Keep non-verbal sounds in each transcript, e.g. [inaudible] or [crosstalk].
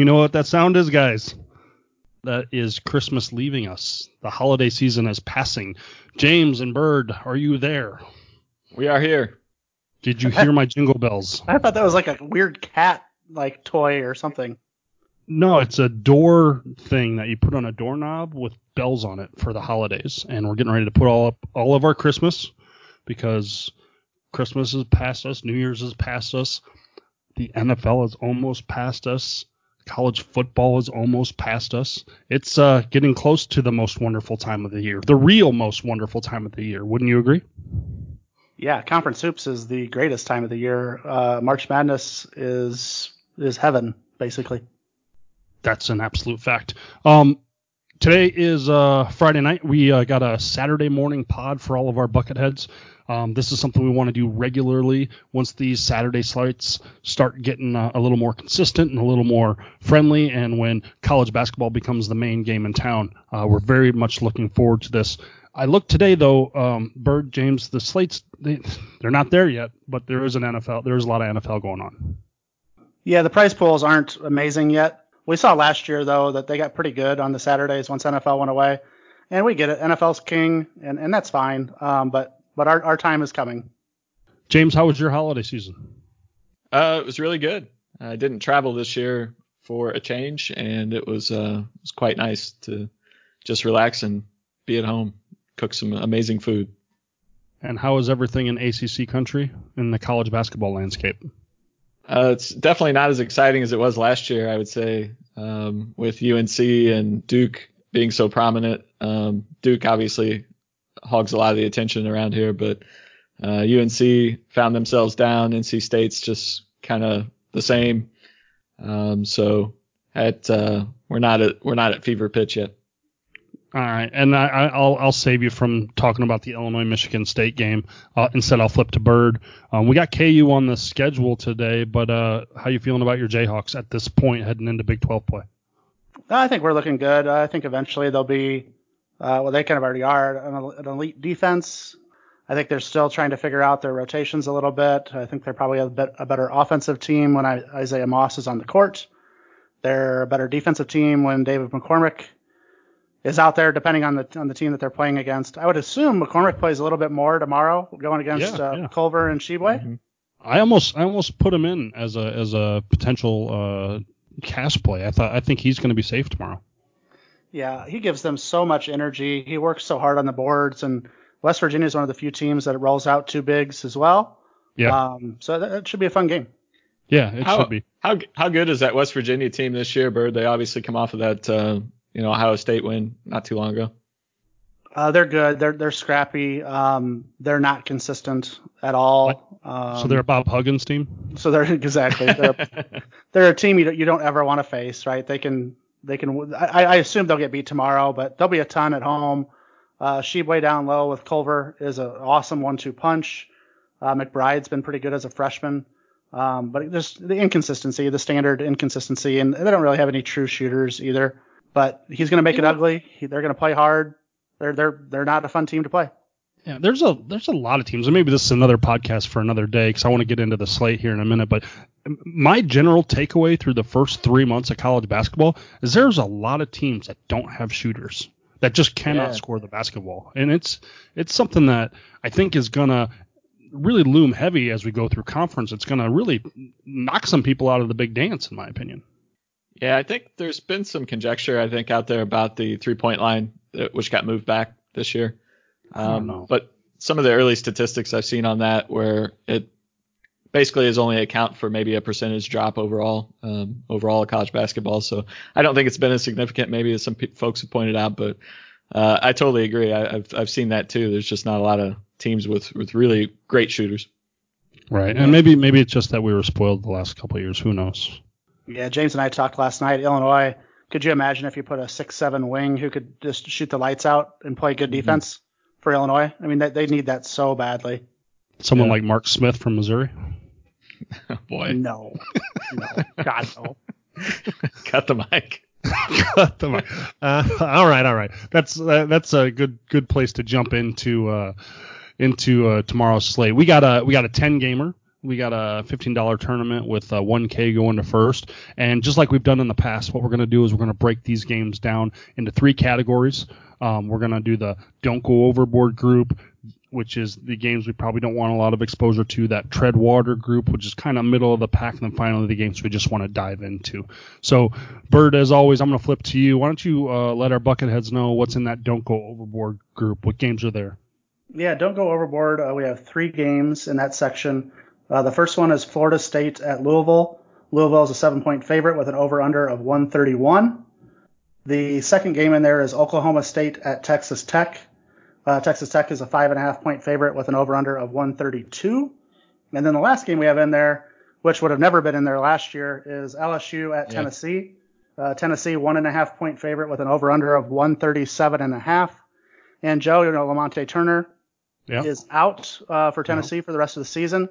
You know what that sound is, guys? That is Christmas leaving us. The holiday season is passing. James and Bird, are you there? We are here. Did you hear my jingle bells? I thought that was like a weird cat like toy or something. No, it's a door thing that you put on a doorknob with bells on it for the holidays. And we're getting ready to put all up all of our Christmas because Christmas is past us, New Year's is past us, the NFL is almost past us, college football is almost past us. It's uh, getting close to the most wonderful time of the year, the real most wonderful time of the year. Wouldn't you agree? Yeah, conference hoops is the greatest time of the year. Uh, March Madness is is heaven, basically. That's an absolute fact. Um, today is uh, Friday night. We uh, got a Saturday morning pod for all of our bucketheads. Um, this is something we want to do regularly once these Saturday slates start getting uh, a little more consistent and a little more friendly, and when college basketball becomes the main game in town. Uh, we're very much looking forward to this. I looked today though, um, Bird James, the slates they, they're not there yet, but there is an NFL. There is a lot of NFL going on. Yeah, the price pools aren't amazing yet. We saw last year though that they got pretty good on the Saturdays once NFL went away, and we get it. NFL's king, and and that's fine. Um, but but our, our time is coming. James, how was your holiday season? Uh, it was really good. I didn't travel this year for a change, and it was uh, it was quite nice to just relax and be at home, cook some amazing food. And how is everything in ACC country in the college basketball landscape? Uh, it's definitely not as exciting as it was last year, I would say, um, with UNC and Duke being so prominent. Um, Duke obviously hogs a lot of the attention around here, but uh, UNC found themselves down. NC State's just kind of the same. Um, so at uh, we're not at we're not at fever pitch yet. All right, and I, will I'll save you from talking about the Illinois Michigan State game. Uh, instead, I'll flip to Bird. Um, we got KU on the schedule today, but uh, how you feeling about your Jayhawks at this point heading into Big 12 play? I think we're looking good. I think eventually they'll be uh, well, they kind of already are an, elite defense. I think they're still trying to figure out their rotations a little bit. I think they're probably a, bit, a better offensive team when I, Isaiah Moss is on the court. They're a better defensive team when David McCormack is out there, depending on the on the team that they're playing against. I would assume McCormack plays a little bit more tomorrow, going against yeah, uh, yeah. Culver and Tshiebwe. Mm-hmm. I almost I almost put him in as a as a potential uh, cast play. I thought I think he's going to be safe tomorrow. Yeah, he gives them so much energy. He works so hard on the boards, and West Virginia is one of the few teams that rolls out two bigs as well. Yeah. Um, so that, that, should be a fun game. Yeah, it how, should be. How how good is that West Virginia team this year, Bird? They obviously come off of that uh, you know Ohio State win not too long ago. Uh, they're good. They're they're scrappy. Um, they're not consistent at all. Um, so they're a Bob Huggins team. So they're [laughs] exactly they're, they're a team you don't, you don't ever want to face, right? They can they can. I, I, assume they'll get beat tomorrow, but there'll be a ton at home. Uh, Tshiebwe down low with Culver is an awesome one-two punch. Uh, McBride's been pretty good as a freshman, um, but just the inconsistency, the standard inconsistency, and they don't really have any true shooters either. But he's going to make it ugly. He, they're going to play hard. They're they're they're not a fun team to play. Yeah, there's a there's a lot of teams, and maybe this is another podcast for another day because I want to get into the slate here in a minute. But my general takeaway through the first three months of college basketball is there's a lot of teams that don't have shooters that just cannot yeah. score the basketball, and it's it's something that I think is gonna really loom heavy as we go through conference. It's gonna really knock some people out of the big dance, in my opinion. Yeah, I think there's been some conjecture I think out there about the three point line, uh, which got moved back this year. Um, but some of the early statistics I've seen on that, where it basically is only account for maybe a percentage drop overall, um, overall of college basketball. So I don't think it's been as significant maybe as some pe- folks have pointed out, but uh, I totally agree. I, have I've seen that too. There's just not a lot of teams with with really great shooters. Right, and maybe maybe it's just that we were spoiled the last couple of years. Who knows? Yeah, James and I talked last night. Illinois. Could you imagine if you put a six-seven wing who could just shoot the lights out and play good mm-hmm. defense? Mm-hmm for Illinois. I mean, they, they need that so badly. Someone yeah. like Mark Smith from Missouri. [laughs] oh boy. No. No. God no. [laughs] Cut the mic. [laughs] Cut the mic. Uh, all right, all right. That's uh, that's a good good place to jump into uh, into uh, tomorrow's slate. We got a we got a ten gamer. We got a $15 tournament with uh, 1K going to first. And just like we've done in the past, what we're going to do is we're going to break these games down into three categories. Um, we're going to do the don't go overboard group, which is the games we probably don't want a lot of exposure to, that tread water group, which is kind of middle of the pack, and then finally the games we just want to dive into. So, Bird, as always, I'm going to flip to you. Why don't you uh, let our bucketheads know what's in that don't go overboard group? What games are there? Yeah, don't go overboard. Uh, we have three games in that section. Uh, the first one is Florida State at Louisville. Louisville is a seven point favorite with an over under of 131. The second game in there is Oklahoma State at Texas Tech. Uh, Texas Tech is a five and a half point favorite with an over under of 132. And then the last game we have in there, which would have never been in there last year, is LSU at yeah. Tennessee. Uh, Tennessee one and a half point favorite with an over under of 137 and a half. And Joe, you know, Lamonte Turner yeah. is out uh, for Tennessee yeah. for the rest of the season.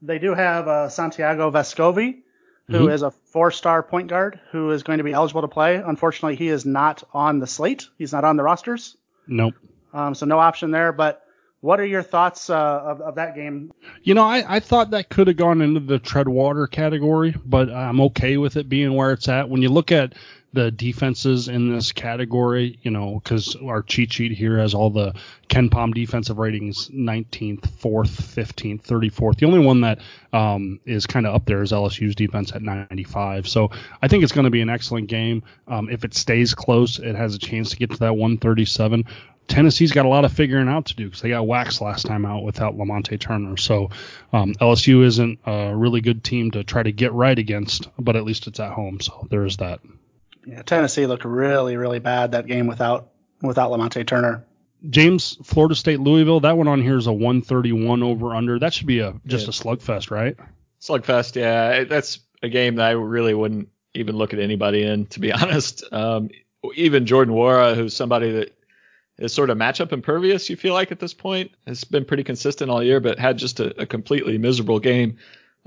They do have uh, Santiago Vescovi, who mm-hmm. is a four-star point guard who is going to be eligible to play. Unfortunately, he is not on the slate. He's not on the rosters. Nope. Um, so no option there. But what are your thoughts uh, of, of that game? You know, I, I thought that could have gone into the tread water category, but I'm okay with it being where it's at. When you look at the defenses in this category, you know, because our cheat sheet here has all the KenPom defensive ratings 19th, 4th, 15th, 34th. The only one that um, is kind of up there is LSU's defense at 95. So I think it's going to be an excellent game. Um, if it stays close, it has a chance to get to that 137. Tennessee's got a lot of figuring out to do because they got waxed last time out without Lamonte Turner. So um, LSU isn't a really good team to try to get right against, but at least it's at home. So there is that. Yeah, Tennessee looked really, really bad that game without without Lamonte Turner. James, Florida State, Louisville. That one on here is a 131 over under. That should be a just a slugfest, right? Slugfest, yeah. That's a game that I really wouldn't even look at anybody in, to be [laughs] honest. Um, even Jordan Nwora, who's somebody that is sort of matchup impervious, you feel like at this point, has been pretty consistent all year, but had just a, a completely miserable game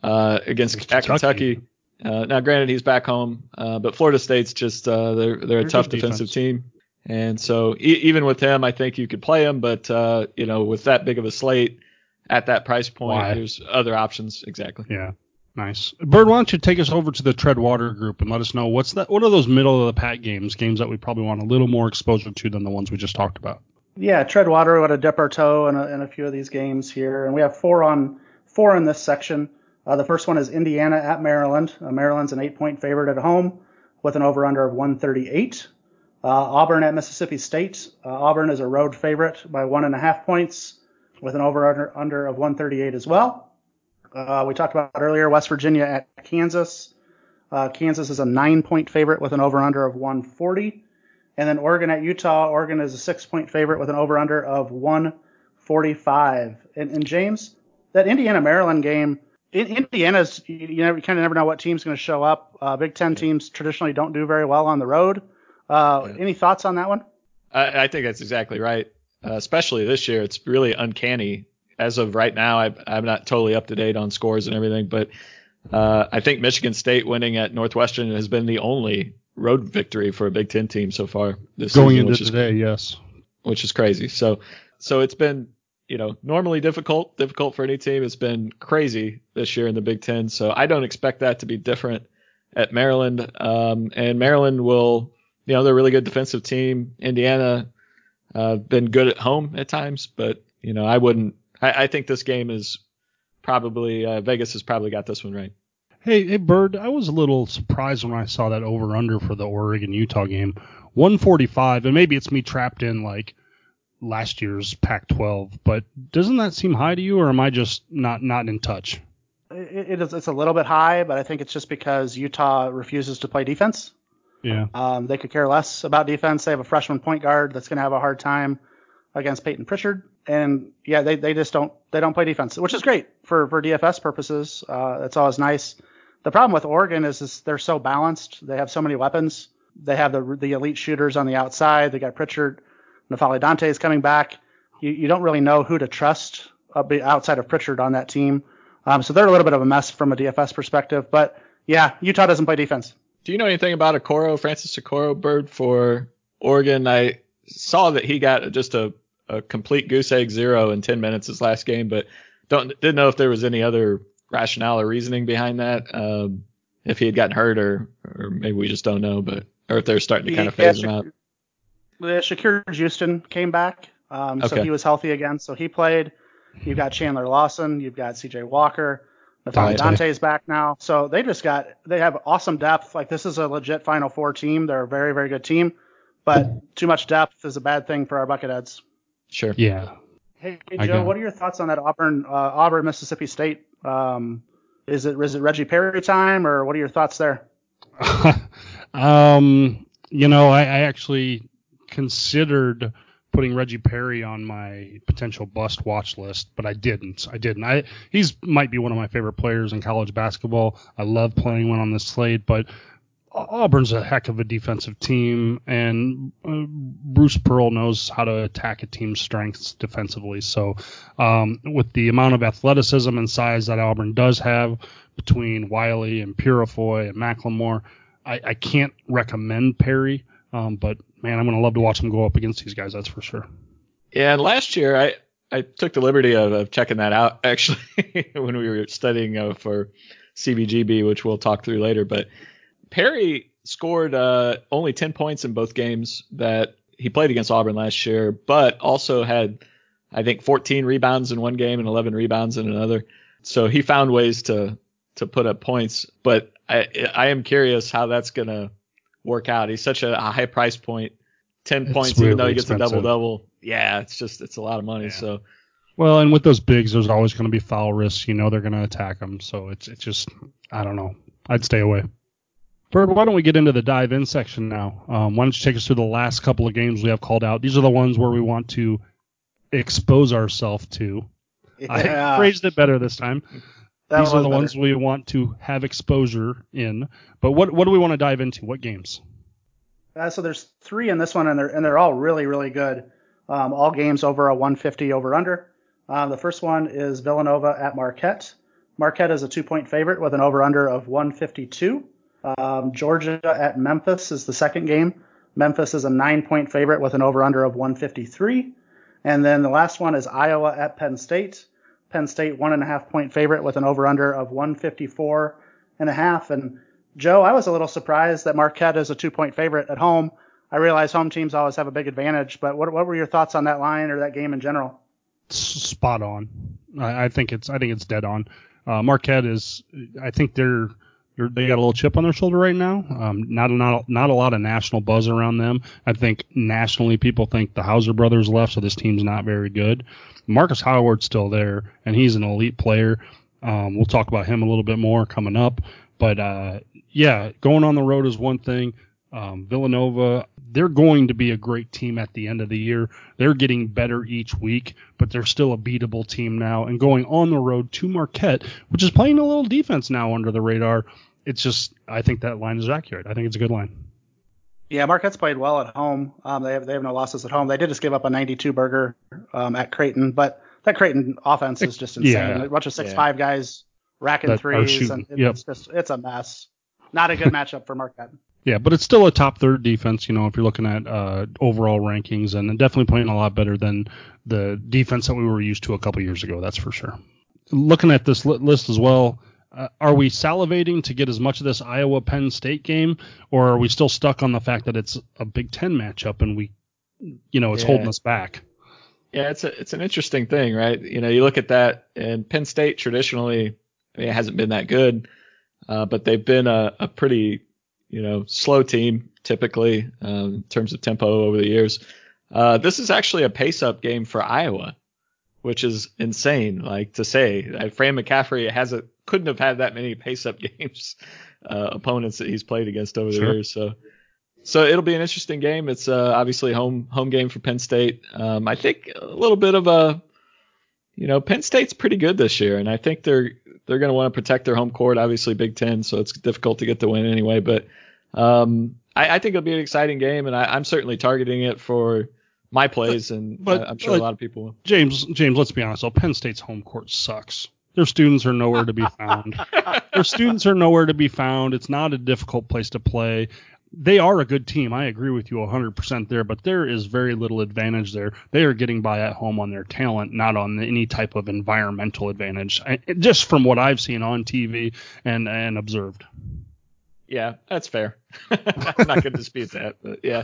uh, against Kentucky. Kentucky. Uh, now, granted, he's back home, uh, but Florida State's just uh, they're they're a tough defensive defense. team, and so e- even with him, I think you could play him. But uh, you know, with that big of a slate at that price point, Why? there's other options. Exactly. Yeah. Nice. Bird, why don't you take us over to the Treadwater group and let us know what's that? What are those middle of the pack games? Games that we probably want a little more exposure to than the ones we just talked about. Yeah, Treadwater. We want to dip our toe in a, a few of these games here, and we have four on four in this section. Uh, the first one is Indiana at Maryland. Uh, Maryland's an eight-point favorite at home with an over/under of 138. Uh, Auburn at Mississippi State. Uh, Auburn is a road favorite by one and a half points with an over/under of 138 as well. Uh, we talked about earlier West Virginia at Kansas. Uh, Kansas is a nine-point favorite with an over/under of 140. And then Oregon at Utah. Oregon is a six-point favorite with an over/under of 145. And, and James, that Indiana Maryland game Indiana's you know you kind of never know what team's going to show up. Uh, Big Ten teams traditionally don't do very well on the road. Uh, yeah. Any thoughts on that one? I, I think that's exactly right. Uh, especially this year, it's really uncanny. As of right now, I, I'm not totally up to date on scores and everything, but uh, I think Michigan State winning at Northwestern has been the only road victory for a Big Ten team so far this Going season, into today, yes. Which is crazy. So, so it's been you know, normally difficult, difficult for any team. It's been crazy this year in the Big Ten, so I don't expect that to be different at Maryland. Um, and Maryland will, you know, they're a really good defensive team. Indiana, uh, been good at home at times, but you know, I wouldn't. I, I think this game is probably uh, Vegas has probably got this one right. Hey, hey, Bird, I was a little surprised when I saw that over under for the Oregon Utah game, 145, and maybe it's me trapped in like last year's Pac-12, but doesn't that seem high to you, or am I just not not in touch? It, it is. It's a little bit high, but I think it's just because Utah refuses to play defense. Yeah. Um, they could care less about defense. They have a freshman point guard that's going to have a hard time against Payton Pritchard, and yeah, they, they just don't they don't play defense, which is great for for DFS purposes. Uh, it's always nice. The problem with Oregon is, is they're so balanced. They have so many weapons. They have the the elite shooters on the outside. They got Pritchard. N'Faly Dante is coming back. You, you don't really know who to trust outside of Pritchard on that team. Um, so they're a little bit of a mess from a DFS perspective. But yeah, Utah doesn't play defense. Do you know anything about Okoro, Francis Okoro Bird for Oregon? I saw that he got just a, a complete goose egg zero in 10 minutes his last game, but don't didn't know if there was any other rationale or reasoning behind that. Um, if he had gotten hurt, or or maybe we just don't know, but or if they're starting to kind of phase yeah, him out. The Shakur Juiston came back, um, okay. so he was healthy again, so he played. You've got Chandler Lawson, you've got C.J. Walker, Dante. Dante's back now, so they just got they have awesome depth. Like this is a legit Final Four team. They're a very very good team, but too much depth is a bad thing for our Bucketheads. Sure. Yeah. Hey, hey Joe, what are your thoughts on that Auburn uh, Auburn Mississippi State? Um, is it is it Reggie Perry time, or what are your thoughts there? [laughs] um, you know, I, I actually considered putting Reggie Perry on my potential bust watch list, but I didn't. I didn't. I he's might be one of my favorite players in college basketball. I love playing one on this slate, but Auburn's a heck of a defensive team, and uh, Bruce Pearl knows how to attack a team's strengths defensively. So, um, with the amount of athleticism and size that Auburn does have between Wiley and Purifoy and McLemore, I, I can't recommend Perry. Um, but man, I'm gonna love to watch him go up against these guys. That's for sure. Yeah, and last year I I took the liberty of, of checking that out [laughs] actually when we were studying uh, for CVGB, which we'll talk through later. But Perry scored uh, only 10 points in both games that he played against Auburn last year, but also had I think 14 rebounds in one game and 11 rebounds in another. So he found ways to to put up points, but I I am curious how that's gonna work out. He's such a, a high price. Ten it's points, really even though he gets expensive. a double double. Yeah, it's just it's a lot of money. Yeah. So. Well, and with those bigs, there's always going to be foul risks. You know they're going to attack them, so it's it's just I don't know. I'd stay away. Bird, why don't we get into the dive in section now? Um, why don't you take us through the last couple of games we have called out? These are the ones where we want to expose ourselves to. Yeah. I phrased it better this time. That These are the better. ones we want to have exposure in. But what what do we want to dive into? What games? Uh, so there's three in this one, and they're and they're all really really good. Um, all games over a 150 over under. Uh, the first one is Villanova at Marquette. Marquette is a two point favorite with an over under of 152. Um, Georgia at Memphis is the second game. Memphis is a nine point favorite with an over under of 153. And then the last one is Iowa at Penn State. Penn State one and a half point favorite with an over under of 154 and a half. And Joe, I was a little surprised that Marquette is a two point favorite at home. I realize home teams always have a big advantage, but what, what were your thoughts on that line or that game in general? Spot on. I, I think it's I think it's dead on. Uh, Marquette is I think they're they got a little chip on their shoulder right now. Um, not not not a lot of national buzz around them. I think nationally people think the Hauser brothers left, so this team's not very good. Marcus Howard's still there, and he's an elite player. Um, we'll talk about him a little bit more coming up. But uh, yeah, going on the road is one thing. Um, Villanova, they're going to be a great team at the end of the year. They're getting better each week, but they're still a beatable team now. And going on the road to Marquette, which is playing a little defense now under the radar, it's just I think that line is accurate. I think it's a good line. Yeah, Marquette's played well at home. Um, they have they have no losses at home. They did just give up a 92 burger um, at Creighton, but that Creighton offense is just insane. Yeah. A bunch of six yeah. five guys racking that threes, and it, yep. it's just it's a mess. Not a good [laughs] matchup for Marquette. Yeah, but it's still a top third defense. You know, if you're looking at uh, overall rankings, and definitely playing a lot better than the defense that we were used to a couple years ago. That's for sure. Looking at this list as well, uh, are we salivating to get as much of this Iowa Penn State game, or are we still stuck on the fact that it's a Big Ten matchup and we, you know, it's yeah. holding us back? Yeah, it's a it's an interesting thing, right? You know, you look at that, and Penn State traditionally, I mean, it hasn't been that good, uh, but they've been a, a pretty, you know, slow team typically um, in terms of tempo over the years. Uh, this is actually a pace-up game for Iowa, which is insane. Like to say, Fran McCaffery hasn't couldn't have had that many pace-up [laughs] games uh, opponents that he's played against over sure. the years. So, so it'll be an interesting game. It's uh, obviously home home game for Penn State. Um, I think a little bit of a, you know, Penn State's pretty good this year, and I think they're they're going to want to protect their home court. Obviously, Big Ten, so it's difficult to get the win anyway. But um, I, I, think it'll be an exciting game, and I, am certainly targeting it for my plays, and but, I'm sure a lot of people will. James, James, let's be honest. So Penn State's home court sucks. Their students are nowhere to be found. [laughs] Their students are nowhere to be found. It's not a difficult place to play. They are a good team. I agree with you 100% there, but there is very little advantage there. They are getting by at home on their talent, not on any type of environmental advantage. I, just from what I've seen on TV and and observed. Yeah, that's fair. [laughs] I'm not going to dispute that, but yeah,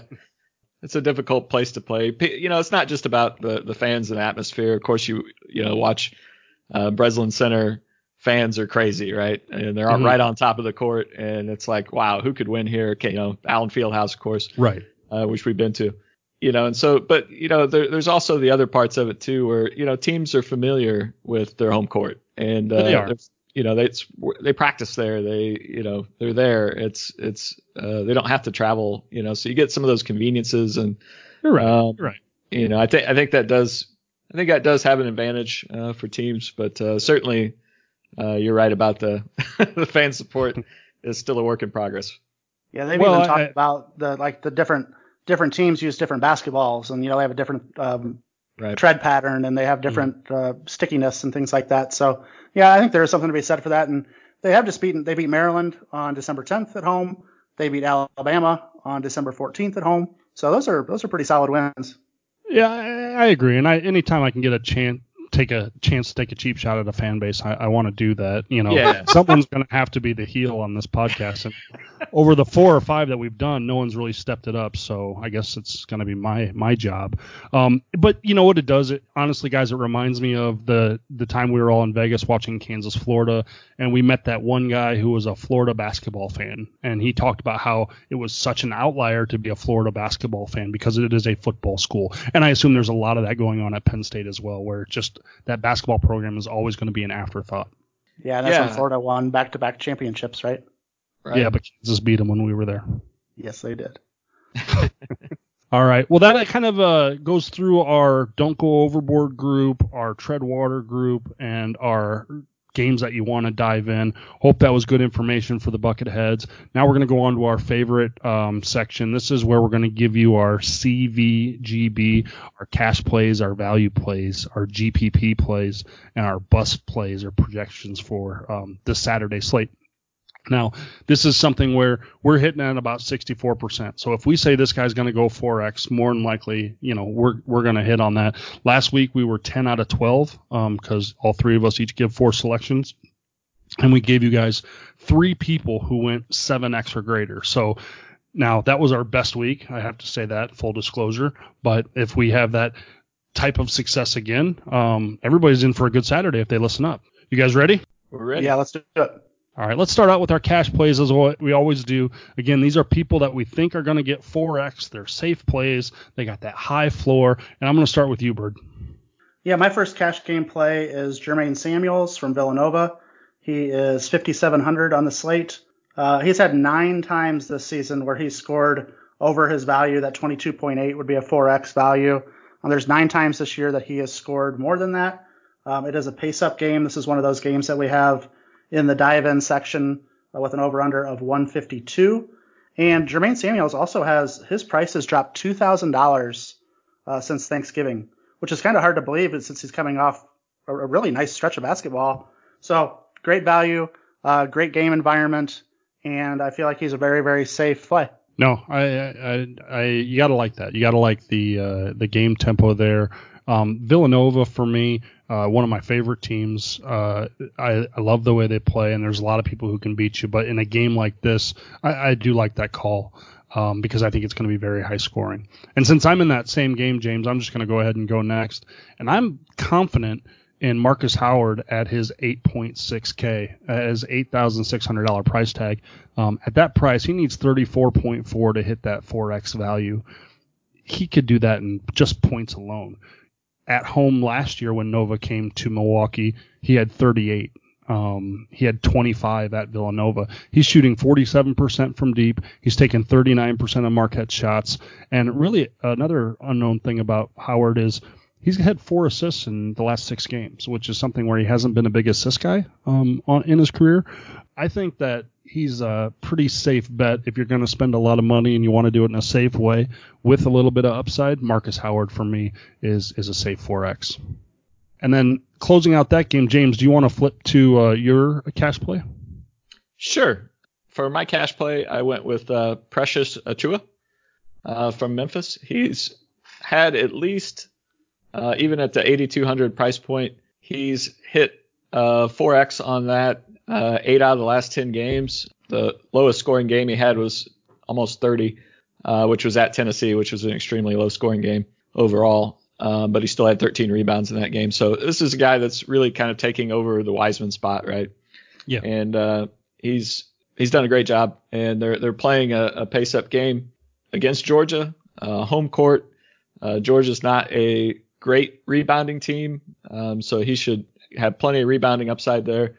it's a difficult place to play. You know, it's not just about the the fans and atmosphere. Of course, you you know watch uh, Breslin Center fans are crazy, right? And they're mm-hmm. right on top of the court, and it's like, wow, who could win here? Okay, you know, Allen Fieldhouse, of course, right, uh, which we've been to, you know, and so, but you know, there, there's also the other parts of it too, where you know teams are familiar with their home court, and uh, they are. You know, they they practice there. They, you know, they're there. It's it's uh, they don't have to travel. You know, so you get some of those conveniences, and you're right. Um, you're right. You know, I think I think that does I think that does have an advantage uh, for teams, but uh, certainly uh, you're right about the [laughs] the fan support is still a work in progress. Yeah, they've well, even talked I, about the like the different different teams use different basketballs, and you know they have a different um, right. tread pattern, and they have different mm-hmm. uh, stickiness and things like that. So yeah, I think there is something to be said for that. And they have just beaten they beat Maryland on December 10th at home. They beat Alabama on December 14th at home. So those are those are pretty solid wins. Yeah, I, I agree. And I anytime I can get a chance take a chance to take a cheap shot at a fan base, I, I want to do that. You know, yeah. [laughs] someone's going to have to be the heel on this podcast. And over the four or five that we've done, no one's really stepped it up. So I guess it's going to be my my job. Um, but you know what it does? It honestly, guys, it reminds me of the the time we were all in Vegas watching Kansas, Florida, and we met that one guy who was a Florida basketball fan, and he talked about how it was such an outlier to be a Florida basketball fan because it is a football school. And I assume there's a lot of that going on at Penn State as well, where just that basketball program is always going to be an afterthought. Yeah, that's yeah. when Florida won back-to-back championships, right? right? Yeah, but Kansas beat them when we were there. Yes, they did. [laughs] All right. Well, that kind of uh, goes through our Don't Go Overboard group, our Tread Water group, and our games that you want to dive in. Hope that was good information for the bucket heads. Now we're going to go on to our favorite um, section. This is where we're going to give you our CVGB, our cash plays, our value plays, our GPP plays, and our bus plays or projections for um, the Saturday slate. Now, this is something where we're hitting at about 64%. So if we say this guy's going to go 4x, more than likely, you know, we're we're going to hit on that. Last week we were 10 out of 12 because um, all three of us each give four selections, and we gave you guys three people who went 7x or greater. So now that was our best week. I have to say that full disclosure. But if we have that type of success again, um, everybody's in for a good Saturday if they listen up. You guys ready? We're ready. Yeah, let's do it. All right, let's start out with our cash plays as what we always do. Again, these are people that we think are going to get 4x. They're safe plays. They got that high floor. And I'm going to start with you, Bird. Yeah, my first cash game play is Jermaine Samuels from Villanova. He is 5,700 on the slate. Uh, he's had nine times this season where he scored over his value. That 22.8 would be a 4x value. Um, there's nine times this year that he has scored more than that. Um, it is a pace up game. This is one of those games that we have in the dive in section uh, with an over under of 152. And Jermaine Samuels also has his price has dropped two thousand uh, dollars since Thanksgiving, which is kind of hard to believe since he's coming off a, a, really nice stretch of basketball. So great value, uh, great game environment, and I feel like he's a very very safe play. No, I, I, I you gotta like that. You gotta like the uh, the game tempo there. Um, Villanova for me, uh, one of my favorite teams. Uh, I, I, love the way they play, and there's a lot of people who can beat you. But in a game like this, I, I do like that call um, because I think it's going to be very high scoring. And since I'm in that same game, James, I'm just going to go ahead and go next. And I'm confident in Marcus Howard at his 8.6K, at his $8,600 price tag. Um, at that price, he needs 34.4 to hit that 4x value. He could do that in just points alone at home last year when Nova came to Milwaukee, he had 38. Um, he had 25 at Villanova. He's shooting 47% from deep. He's taken 39% of Marquette shots. And really, another unknown thing about Howard is he's had four assists in the last six games, which is something where he hasn't been a big assist guy um, on, in his career. I think that he's a pretty safe bet if you're going to spend a lot of money and you want to do it in a safe way with a little bit of upside. Marcus Howard for me is is a safe 4x. And then closing out that game, James, do you want to flip to uh, your cash play? Sure. for my cash play, I went with uh, Precious Achiuwa uh, from Memphis. He's had at least, uh, even at the 8,200 price point, he's hit uh, 4x on that uh, eight out of the last 10 games. The lowest scoring game he had was almost 30, uh, which was at Tennessee, which was an extremely low scoring game overall. Um, but he still had 13 rebounds in that game. So this is a guy that's really kind of taking over the Wiseman spot, right? Yeah. And uh, he's he's done a great job, and they're they're playing a, a pace up game against Georgia, uh, home court. Uh, Georgia's not a great rebounding team, um, so he should have plenty of rebounding upside there.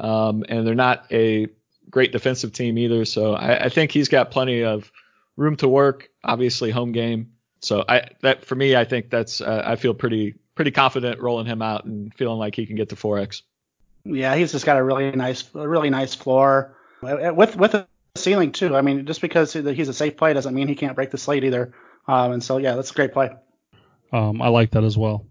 Um, and they're not a great defensive team either, so I, I think he's got plenty of room to work. Obviously, home game. So I that for me, I think that's uh, I feel pretty pretty confident rolling him out and feeling like he can get to 4x. Yeah, he's just got a really nice a really nice floor with with a ceiling too. I mean, just because he's a safe play doesn't mean he can't break the slate either. Um, and so yeah, that's a great play. Um, I like that as well.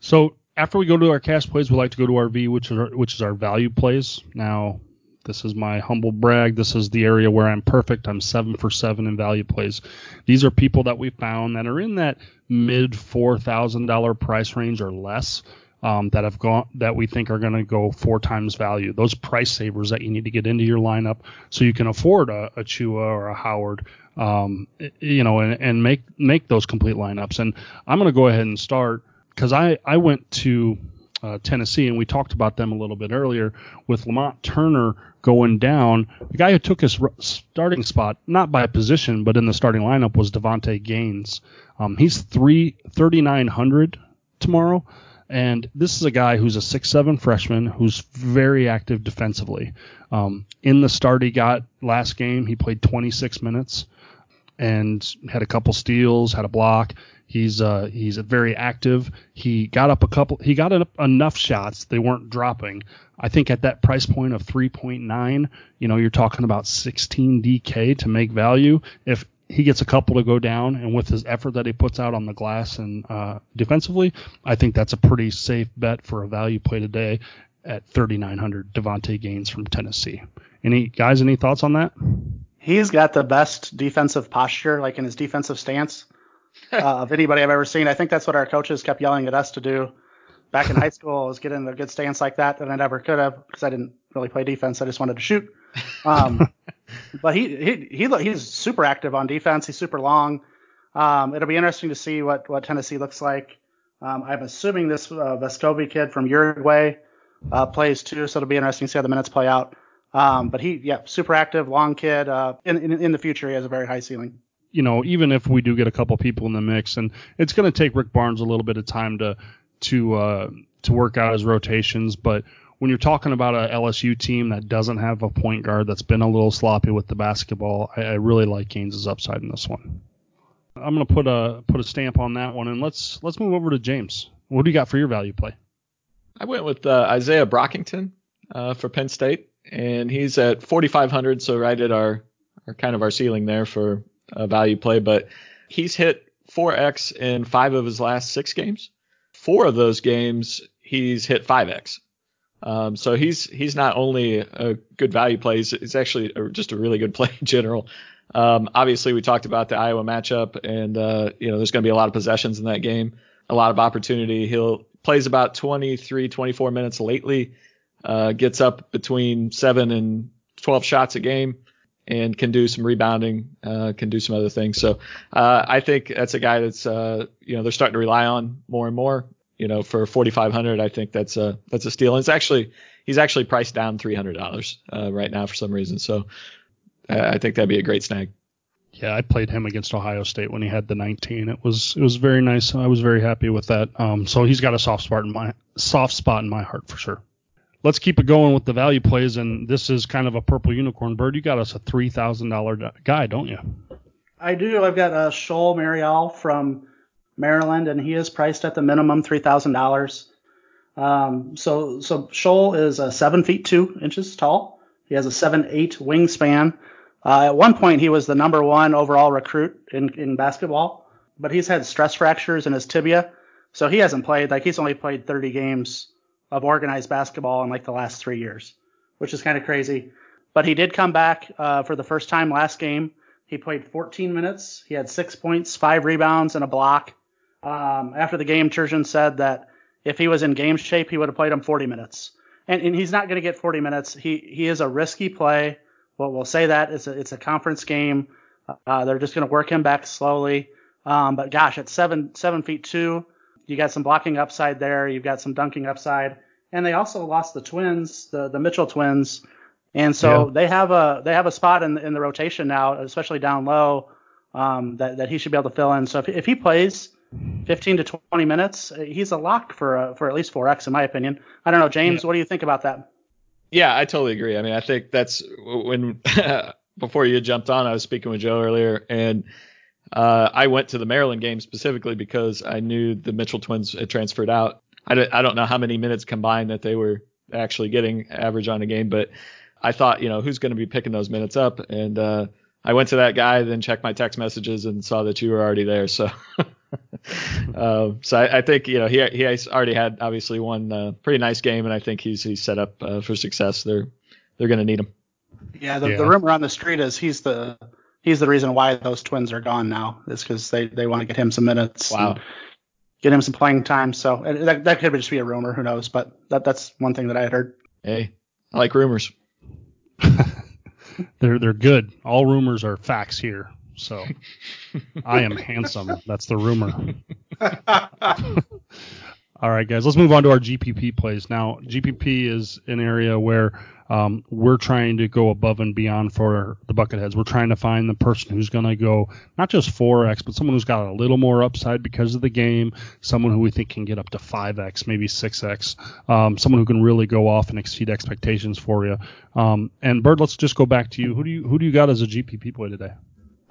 So after we go to our cash plays, we like to go to our V, which is our, which is our value plays. Now, this is my humble brag. This is the area where I'm perfect. I'm seven for seven in value plays. These are people that we found that are in that mid four thousand dollar price range or less. Um, that have gone that we think are going to go four times value. Those price savers that you need to get into your lineup so you can afford a, a Chua or a Howard, um, you know, and, and make make those complete lineups. And I'm going to go ahead and start because I I went to uh, Tennessee and we talked about them a little bit earlier with Lamonte Turner going down. The guy who took his starting spot, not by position, but in the starting lineup, was Davonte Gaines. Um, he's three thirty nine hundred tomorrow. And this is a guy who's a six-seven freshman who's very active defensively. Um, in the start he got last game, he played 26 minutes and had a couple steals, had a block. He's uh, he's very active. He got up a couple. He got enough shots. They weren't dropping. I think at that price point of 3.9, you know, you're talking about 16 DK to make value. If he gets a couple to go down, and with his effort that he puts out on the glass and uh, defensively, I think that's a pretty safe bet for a value play today at 3,900. Davonte Gaines from Tennessee. Any guys? Any thoughts on that? He's got the best defensive posture, like in his defensive stance [laughs] uh, of anybody I've ever seen. I think that's what our coaches kept yelling at us to do back in high school is get in a good stance like that, and I never could have because I didn't really play defense. I just wanted to shoot. Um, [laughs] but he, he he he's super active on defense. He's super long. Um, it'll be interesting to see what what Tennessee looks like. Um, I'm assuming this uh, Vescovi kid from Uruguay uh, plays too, so it'll be interesting to see how the minutes play out. Um, but he, yeah, super active, long kid. Uh, in, in in the future, he has a very high ceiling you know, even if we do get a couple people in the mix, and it's going to take Rick Barnes a little bit of time to to uh, to work out his rotations, but when you're talking about a LSU team that doesn't have a point guard that's been a little sloppy with the basketball, I, I really like Gaines's upside in this one. I'm going to put a put a stamp on that one, and let's let's move over to James. What do you got for your value play? I went with uh, Isaiah Brockington uh, for Penn State, and he's at 4,500, so right at our, our kind of our ceiling there for a value play, but he's hit 4x in five of his last six games. Four of those games, he's hit 5x. Um, so he's he's not only a good value play, he's, he's actually a, just a really good [laughs] play in general. Um, obviously, we talked about the Iowa matchup, and uh, you know there's going to be a lot of possessions in that game, a lot of opportunity. He'll plays about 23, 24 minutes lately, uh, gets up between seven and 12 shots a game and can do some rebounding, uh, can do some other things. So uh, I think that's a guy that's uh, you know they're starting to rely on more and more. You know, for 4,500, I think that's a that's a steal. And it's actually he's actually priced down $300 uh, right now for some reason. So I think that'd be a great snag. Yeah, I played him against Ohio State when he had the 19. It was it was very nice. I was very happy with that. Um, so he's got a soft spot in my soft spot in my heart for sure let's keep it going with the value plays. And this is kind of a purple unicorn bird. You got us a three thousand dollar guy, don't you? I do. I've got a uh, Chol Marial from Maryland, and he is priced at the minimum three thousand um, dollars. So so Chol is a seven feet two inches tall. He has a seven eight wingspan. Uh, at one point, he was the number one overall recruit in, in basketball, but he's had stress fractures in his tibia, so he hasn't played. Like he's only played 30 games of organized basketball in like the last three years, which is kind of crazy. but he did come back uh, for the first time last game. He played 14 minutes. He had six points, five rebounds, and a block. Um, after the game, Turgeon said that if he was in game shape, he would have played him 40 minutes. And, and he's not going to get 40 minutes. He he is a risky play. Well, we'll say that it's a it's a conference game. Uh, they're just going to work him back slowly. Um, but gosh, at seven seven feet two, you got some blocking upside there. You've got some dunking upside, and they also lost the twins, the the Mitchell twins, and so yeah. they have a they have a spot in in the rotation now, especially down low, um, that that he should be able to fill in. So if if he plays 15 to 20 minutes, he's a lock for uh, for at least 4x in my opinion. I don't know, James, yeah. what do you think about that? Yeah, I totally agree. I mean, I think that's when [laughs] before you jumped on, I was speaking with Joe earlier, and uh, I went to the Maryland game specifically because I knew the Mitchell twins had transferred out. I don't, I don't know how many minutes combined that they were actually getting average on a game, but I thought, you know, who's going to be picking those minutes up? And uh, I went to that guy, then checked my text messages and saw that you were already there. So, [laughs] uh, so I, I, think you know he he already had obviously one uh, pretty nice game, and I think he's he's set up uh, for success. They're they're going to need him. Yeah the, yeah. the rumor on the street is he's the he's the reason why those twins are gone now. Is because they they want to get him some minutes. Wow. Get him some playing time. So that that could just be a rumor. Who knows? But that that's one thing that I had heard. Hey, I like rumors. [laughs] they're they're good. All rumors are facts here. So [laughs] I am handsome. That's the rumor. [laughs] All right, guys, let's move on to our GPP plays. Now, GPP is an area where um, we're trying to go above and beyond for the bucketheads. We're trying to find the person who's going to go not just 4x, but someone who's got a little more upside because of the game, someone who we think can get up to 5x, maybe 6x, um, someone who can really go off and exceed expectations for you. Um, and Bird, let's just go back to you. Who do you who do you got as a GPP play today?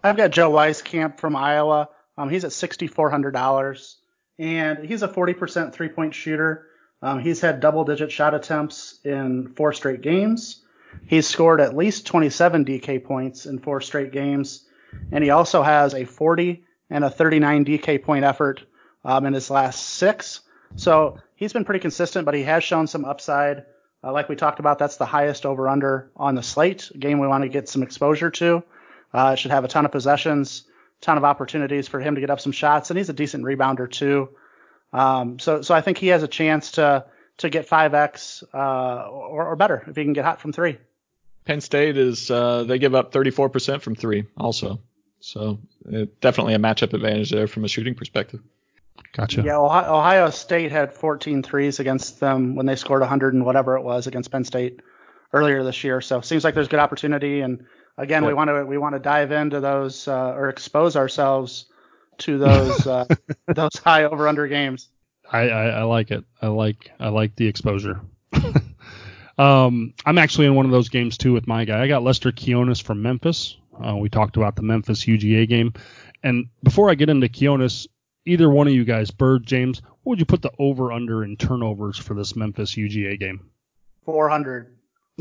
I've got Joe Wieskamp from Iowa. Um, he's at $6,400 and he's a 40% three point shooter. Um, he's had double digit shot attempts in four straight games. He's scored at least 27 DK points in four straight games. And he also has a 40 and a 39 DK point effort um, in his last six. So he's been pretty consistent, but he has shown some upside. Uh, like we talked about, that's the highest over under on the slate. Game we want to get some exposure to. Uh, should have a ton of possessions, ton of opportunities for him to get up some shots, and he's a decent rebounder too. Um, so so I think he has a chance to to get 5x uh, or, or better if he can get hot from three. Penn State is uh, they give up 34% from three also, so uh, definitely a matchup advantage there from a shooting perspective. Gotcha. Yeah, Ohio, Ohio State had 14 threes against them when they scored 100 and whatever it was against Penn State earlier this year. So seems like there's good opportunity and again, yep. we want to we want to dive into those uh, or expose ourselves to those uh, [laughs] those high over under games. I, I, I, like it. I like I like the exposure. [laughs] um, I'm actually in one of those games too with my guy. I got Lester Quinones from Memphis. Uh, we talked about the Memphis UGA game, and before I get into Kionis, either one of you guys, Bird, James, what would you put the over under in turnovers for this Memphis UGA game? 400. [laughs]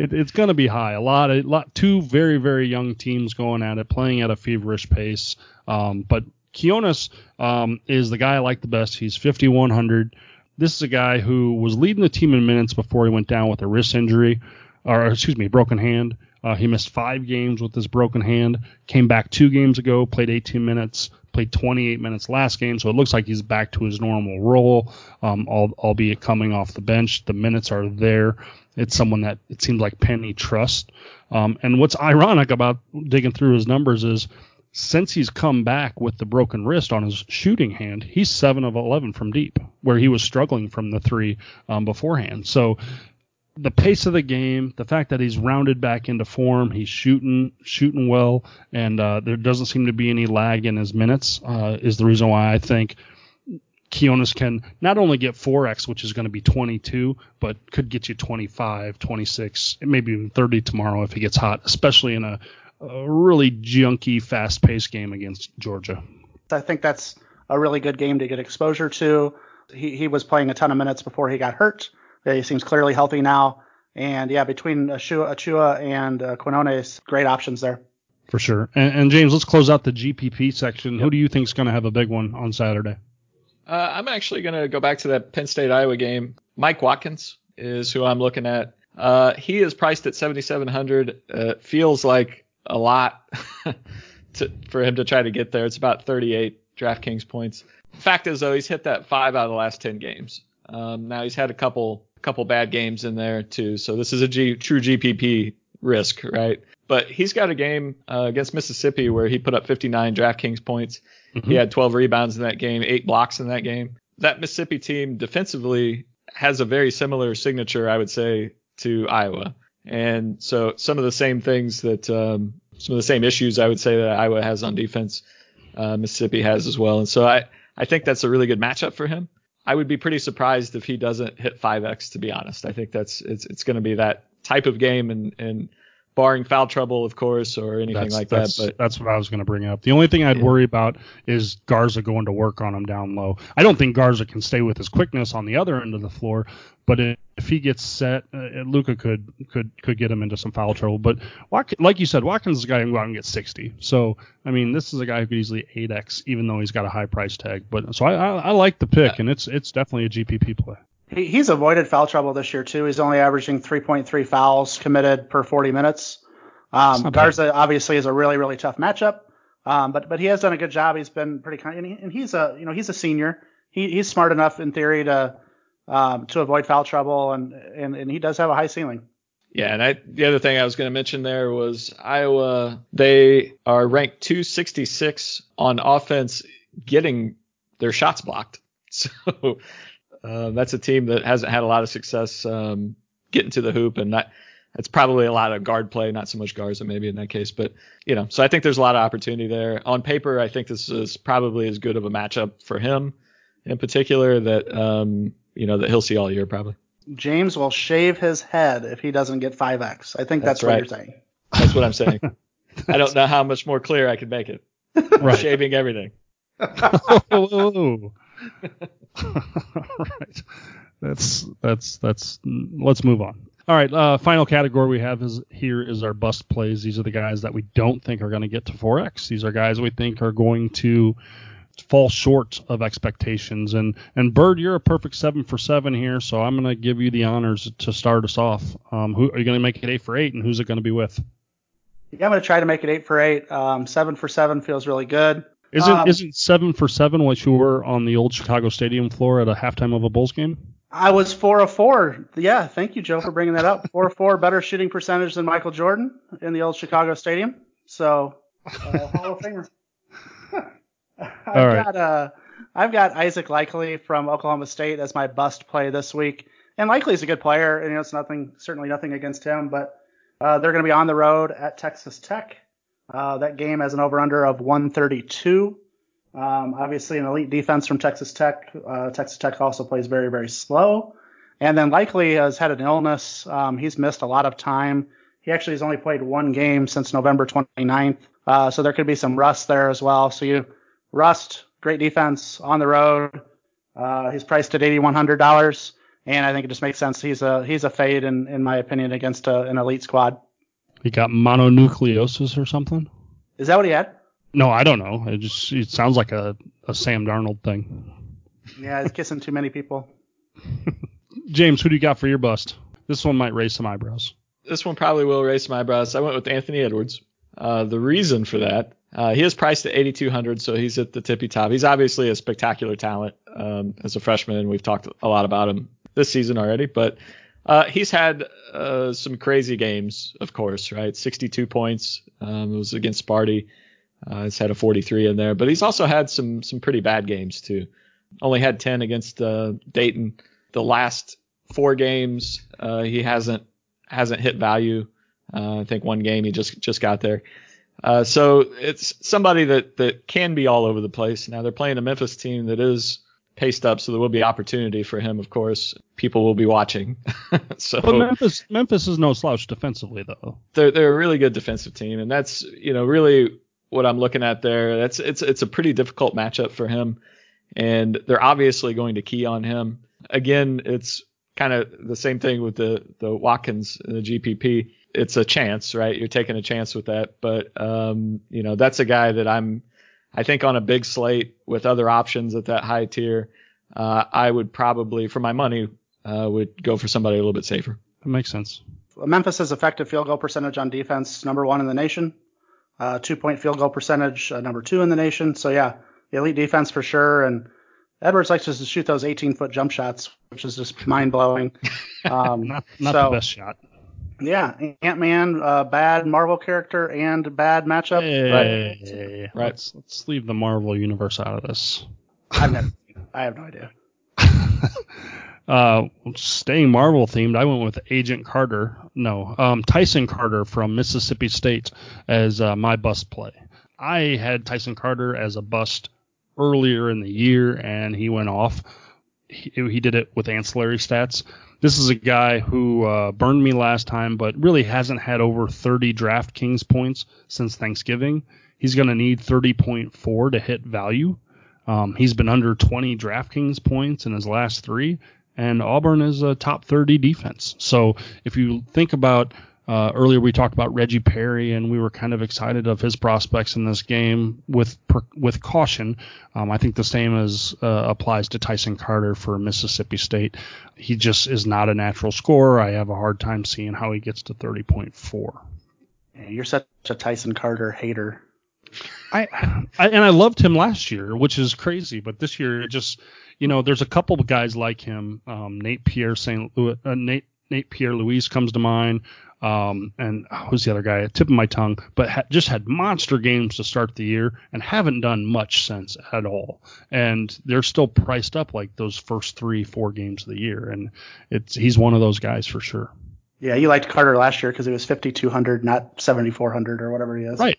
it, it's going to be high. A lot, a lot, two very, very young teams going at it, playing at a feverish pace. Um, but Quinones um, is the guy I like the best. He's 5100. This is a guy who was leading the team in minutes before he went down with a wrist injury, or excuse me, broken hand. Uh, he missed five games with his broken hand. Came back two games ago, played 18 minutes, played 28 minutes last game. So it looks like he's back to his normal role, um, albeit coming off the bench. The minutes are there. It's someone that it seems like Penny trusts. Um, and what's ironic about digging through his numbers is since he's come back with the broken wrist on his shooting hand, he's seven of 11 from deep, where he was struggling from the three um, beforehand. So the pace of the game, the fact that he's rounded back into form, he's shooting shooting well, and uh, there doesn't seem to be any lag in his minutes, uh, is the reason why I think Quinones can not only get 4x, which is going to be 22, but could get you 25, 26, maybe even 30 tomorrow if he gets hot, especially in a, a really junky, fast paced game against Georgia. I think that's a really good game to get exposure to. He, he was playing a ton of minutes before he got hurt. He seems clearly healthy now. And yeah, between Achiuwa, Achiuwa and uh, Quinones, great options there. For sure. And, and, James, let's close out the GPP section. Yep. Who do you think is going to have a big one on Saturday? Uh, I'm actually going to go back to that Penn State Iowa game. Mike Watkins is who I'm looking at. Uh, he is priced at 7,700. Uh, feels like a lot [laughs] to, for him to try to get there. It's about 38 DraftKings points. Fact is, though, he's hit that five out of the last 10 games. Um, now he's had a couple couple bad games in there too, so this is a G, true GPP risk, right? But he's got a game uh, against Mississippi where he put up 59 DraftKings points. Mm-hmm. He had 12 rebounds in that game, eight blocks in that game. That Mississippi team defensively has a very similar signature, I would say, to Iowa. And so some of the same things that um, some of the same issues I would say that Iowa has on defense, uh, Mississippi has as well. And so I, I think that's a really good matchup for him. I would be pretty surprised if he doesn't hit 5x. To be honest, I think that's it's it's going to be that type of game, and and barring foul trouble, of course, or anything that's, like that's, that. But that's what I was going to bring up. The only thing I'd yeah. worry about is Garza going to work on him down low. I don't think Garza can stay with his quickness on the other end of the floor, but if he gets set, uh, Luka could could could get him into some foul trouble. But Watkins, like you said, Watkins is a guy who can go out and get 60. So I mean, this is a guy who could easily 8x, even though he's got a high price tag. But so I I, I like the pick, yeah. and it's it's definitely a GPP play. He, he's avoided foul trouble this year too. He's only averaging 3.3 fouls committed per 40 minutes. Um, Garza bad. obviously is a really really tough matchup, um, but but he has done a good job. He's been pretty kind, and, he, and he's a you know he's a senior. He, he's smart enough in theory to um, to avoid foul trouble, and, and and he does have a high ceiling. Yeah, and I, the other thing I was going to mention there was Iowa. They are ranked 266 on offense, getting their shots blocked. [laughs] So uh, that's a team that hasn't had a lot of success um, getting to the hoop, and that that's probably a lot of guard play, not so much Garza maybe in that case. But you know, so I think there's a lot of opportunity there. On paper, I think this is probably as good of a matchup for him in particular that um, you know that he'll see all year probably. James will shave his head if he doesn't get 5x. I think that's, that's right. what you're saying. That's what I'm saying. [laughs] I don't know how much more clear I could make it. right. Shaving everything. [laughs] oh, [laughs] right. That's that's that's. Let's move on. All right. Uh, final category we have is here is our bust plays. These are the guys that we don't think are going to get to 4x. These are guys we think are going to fall short of expectations. And and Bird, you're a perfect seven for seven here, so I'm going to give you the honors to start us off. Um, who are you going to make it eight for eight, and who's it going to be with? Yeah, I'm going to try to make it eight for eight. Um, seven for seven feels really good. Isn't um, isn't seven for seven what you were on the old Chicago Stadium floor at a halftime of a Bulls game? I was four of four. Yeah, thank you, Joe, for bringing that up. Four of four, better shooting percentage than Michael Jordan in the old Chicago Stadium. So, uh, Hall of Famer. [laughs] I've All right. got uh, I've got Isaac Likekele from Oklahoma State as my bust play this week. And Likekele's a good player, and you know, it's nothing, certainly nothing against him, but uh, they're going to be on the road at Texas Tech. Uh, that game has an over/under of 132. Um, obviously, an elite defense from Texas Tech. Uh, Texas Tech also plays very, very slow. And then Likekele has had an illness. Um, he's missed a lot of time. He actually has only played one game since November 29th. Uh, so there could be some rust there as well. So you rust, great defense on the road. Uh, he's priced at $8,100, and I think it just makes sense. He's a he's a fade in in my opinion against a, an elite squad. He got mononucleosis or something. Is that what he had? No, I don't know. It just it sounds like a, a Sam Darnold thing. Yeah, he's kissing too many people. [laughs] James, who do you got for your bust? This one might raise some eyebrows. This one probably will raise some eyebrows. I went with Anthony Edwards. Uh, the reason for that, uh, he is priced at 8,200, so he's at the tippy top. He's obviously a spectacular talent um, as a freshman, and we've talked a lot about him this season already. But uh, he's had uh, some crazy games, of course, right? 62 points. Um, it was against Sparty. Uh, he's had a 43 in there, but he's also had some some pretty bad games too. Only had 10 against uh, Dayton. The last four games, uh, he hasn't hasn't hit value. Uh, I think one game he just just got there. Uh, so it's somebody that that can be all over the place. Now they're playing a Memphis team that is paced up, so there will be opportunity for him. Of course, people will be watching. [laughs] so but Memphis Memphis is no slouch defensively though. They're they're a really good defensive team, and that's you know really what I'm looking at there. That's it's it's a pretty difficult matchup for him, and they're obviously going to key on him. Again, it's kind of the same thing with the the Watkins and the GPP. It's a chance, right? You're taking a chance with that, but um, you know that's a guy that I'm. I think on a big slate with other options at that high tier, uh, I would probably, for my money, uh, would go for somebody a little bit safer. That makes sense. Memphis' effective field goal percentage on defense, number one in the nation. Uh, two point field goal percentage, uh, number two in the nation. So yeah, elite defense for sure. And Edwards likes to shoot those 18 foot jump shots, which is just mind blowing. [laughs] Um, not not so, the best shot. Yeah, Ant Man, uh, bad Marvel character and bad matchup. Hey, right. right. Let's, let's leave the Marvel universe out of this. I've never. I have no idea. [laughs] uh, staying Marvel themed, I went with Agent Carter. No, um, Tyson Carter from Mississippi State as uh, my bust play. I had Tyson Carter as a bust earlier in the year, and he went off. He, he did it with ancillary stats. This is a guy who uh, burned me last time, but really hasn't had over 30 DraftKings points since Thanksgiving. He's going to need 30.4 to hit value. Um, he's been under 20 DraftKings points in his last three, and Auburn is a top 30 defense. So if you think about uh, earlier, we talked about Reggie Perry, and we were kind of excited of his prospects in this game with with caution. Um, I think the same as uh, applies to Tyson Carter for Mississippi State. He just is not a natural scorer. I have a hard time seeing how he gets to 30.4. Yeah, you're such a Tyson Carter hater. I, I, and I loved him last year, which is crazy. But this year, it just you know, there's a couple of guys like him. Um, Nate Pierre St. Louis, uh, Nate Nate Pierre Louis comes to mind. Um, and who's the other guy? Tip of my tongue, but ha- just had monster games to start the year and haven't done much since at all. And they're still priced up like those first three, four games of the year. And it's he's one of those guys for sure. Yeah, you liked Carter last year because it was 5200, not 7400 or whatever he is. Right.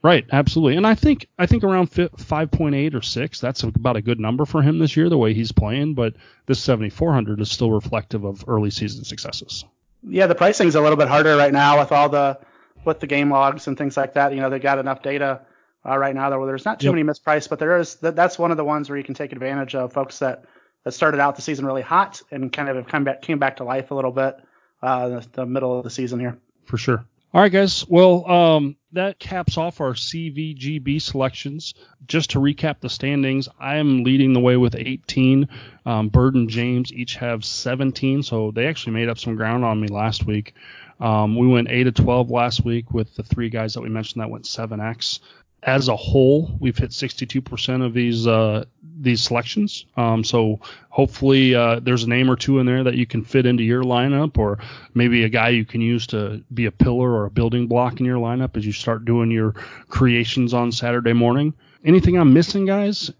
Right, absolutely, and I think I think around five point eight or six, that's about a good number for him this year, the way he's playing. But this seventy four hundred is still reflective of early season successes yeah, the pricing's a little bit harder right now with all the with the game logs and things like that. You know, they got enough data uh, right now where there's not too yep. many mispriced, but there is that, that's one of the ones where you can take advantage of folks that that started out the season really hot and kind of have come back came back to life a little bit uh, the, the middle of the season here. For sure. All right, guys. Well, um, that caps off our CVGB selections. Just to recap the standings, I am leading the way with 18. Um, Bird and James each have 17, so they actually made up some ground on me last week. Um, we went 8 to 12 last week with the three guys that we mentioned that went 7x as a whole, we've hit 62% of these uh, these selections. Um, so hopefully uh, there's a name or two in there that you can fit into your lineup, or maybe a guy you can use to be a pillar or a building block in your lineup as you start doing your creations on Saturday morning. Anything I'm missing, guys?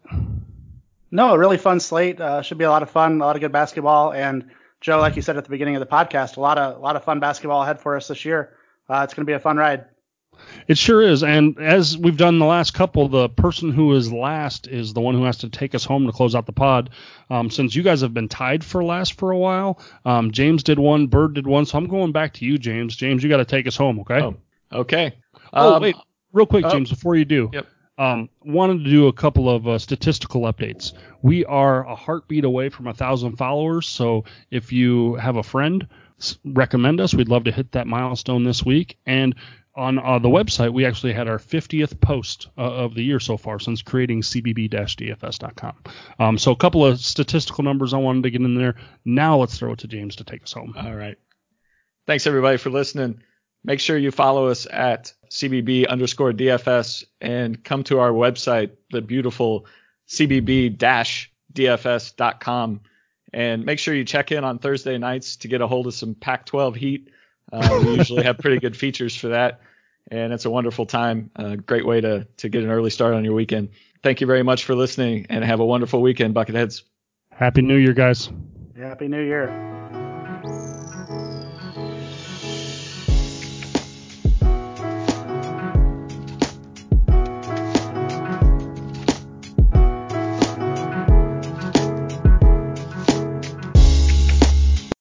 No, a really fun slate. Uh, should be a lot of fun, a lot of good basketball, and Joe, like you said at the beginning of the podcast, a lot of a lot of fun basketball ahead for us this year. Uh, it's going to be a fun ride. It sure is. And as we've done the last couple, the person who is last is the one who has to take us home to close out the pod. Um, since you guys have been tied for last for a while, um, James did one, Bird did one. So I'm going back to you, James. James, you got to take us home, okay? Oh, okay. Oh, um, wait. Real quick, oh. James, before you do. Yep. Um, wanted to do a couple of uh, statistical updates. We are a heartbeat away from a thousand followers. So if you have a friend, recommend us. We'd love to hit that milestone this week. And on uh, the website, we actually had our 50th post uh, of the year so far since creating cbb-dfs.com. Um, so a couple of statistical numbers I wanted to get in there. Now let's throw it to James to take us home. All right. Thanks everybody for listening. Make sure you follow us at cbb underscore dfs and come to our website, the beautiful cbb-dfs.com. And make sure you check in on Thursday nights to get a hold of some Pac-12 heat. Uh, we usually have pretty good features for that and it's a wonderful time. A great way to to get an early start on your weekend. Thank you very much for listening, and have a wonderful weekend, Bucketheads. Happy New Year, guys. Happy New Year.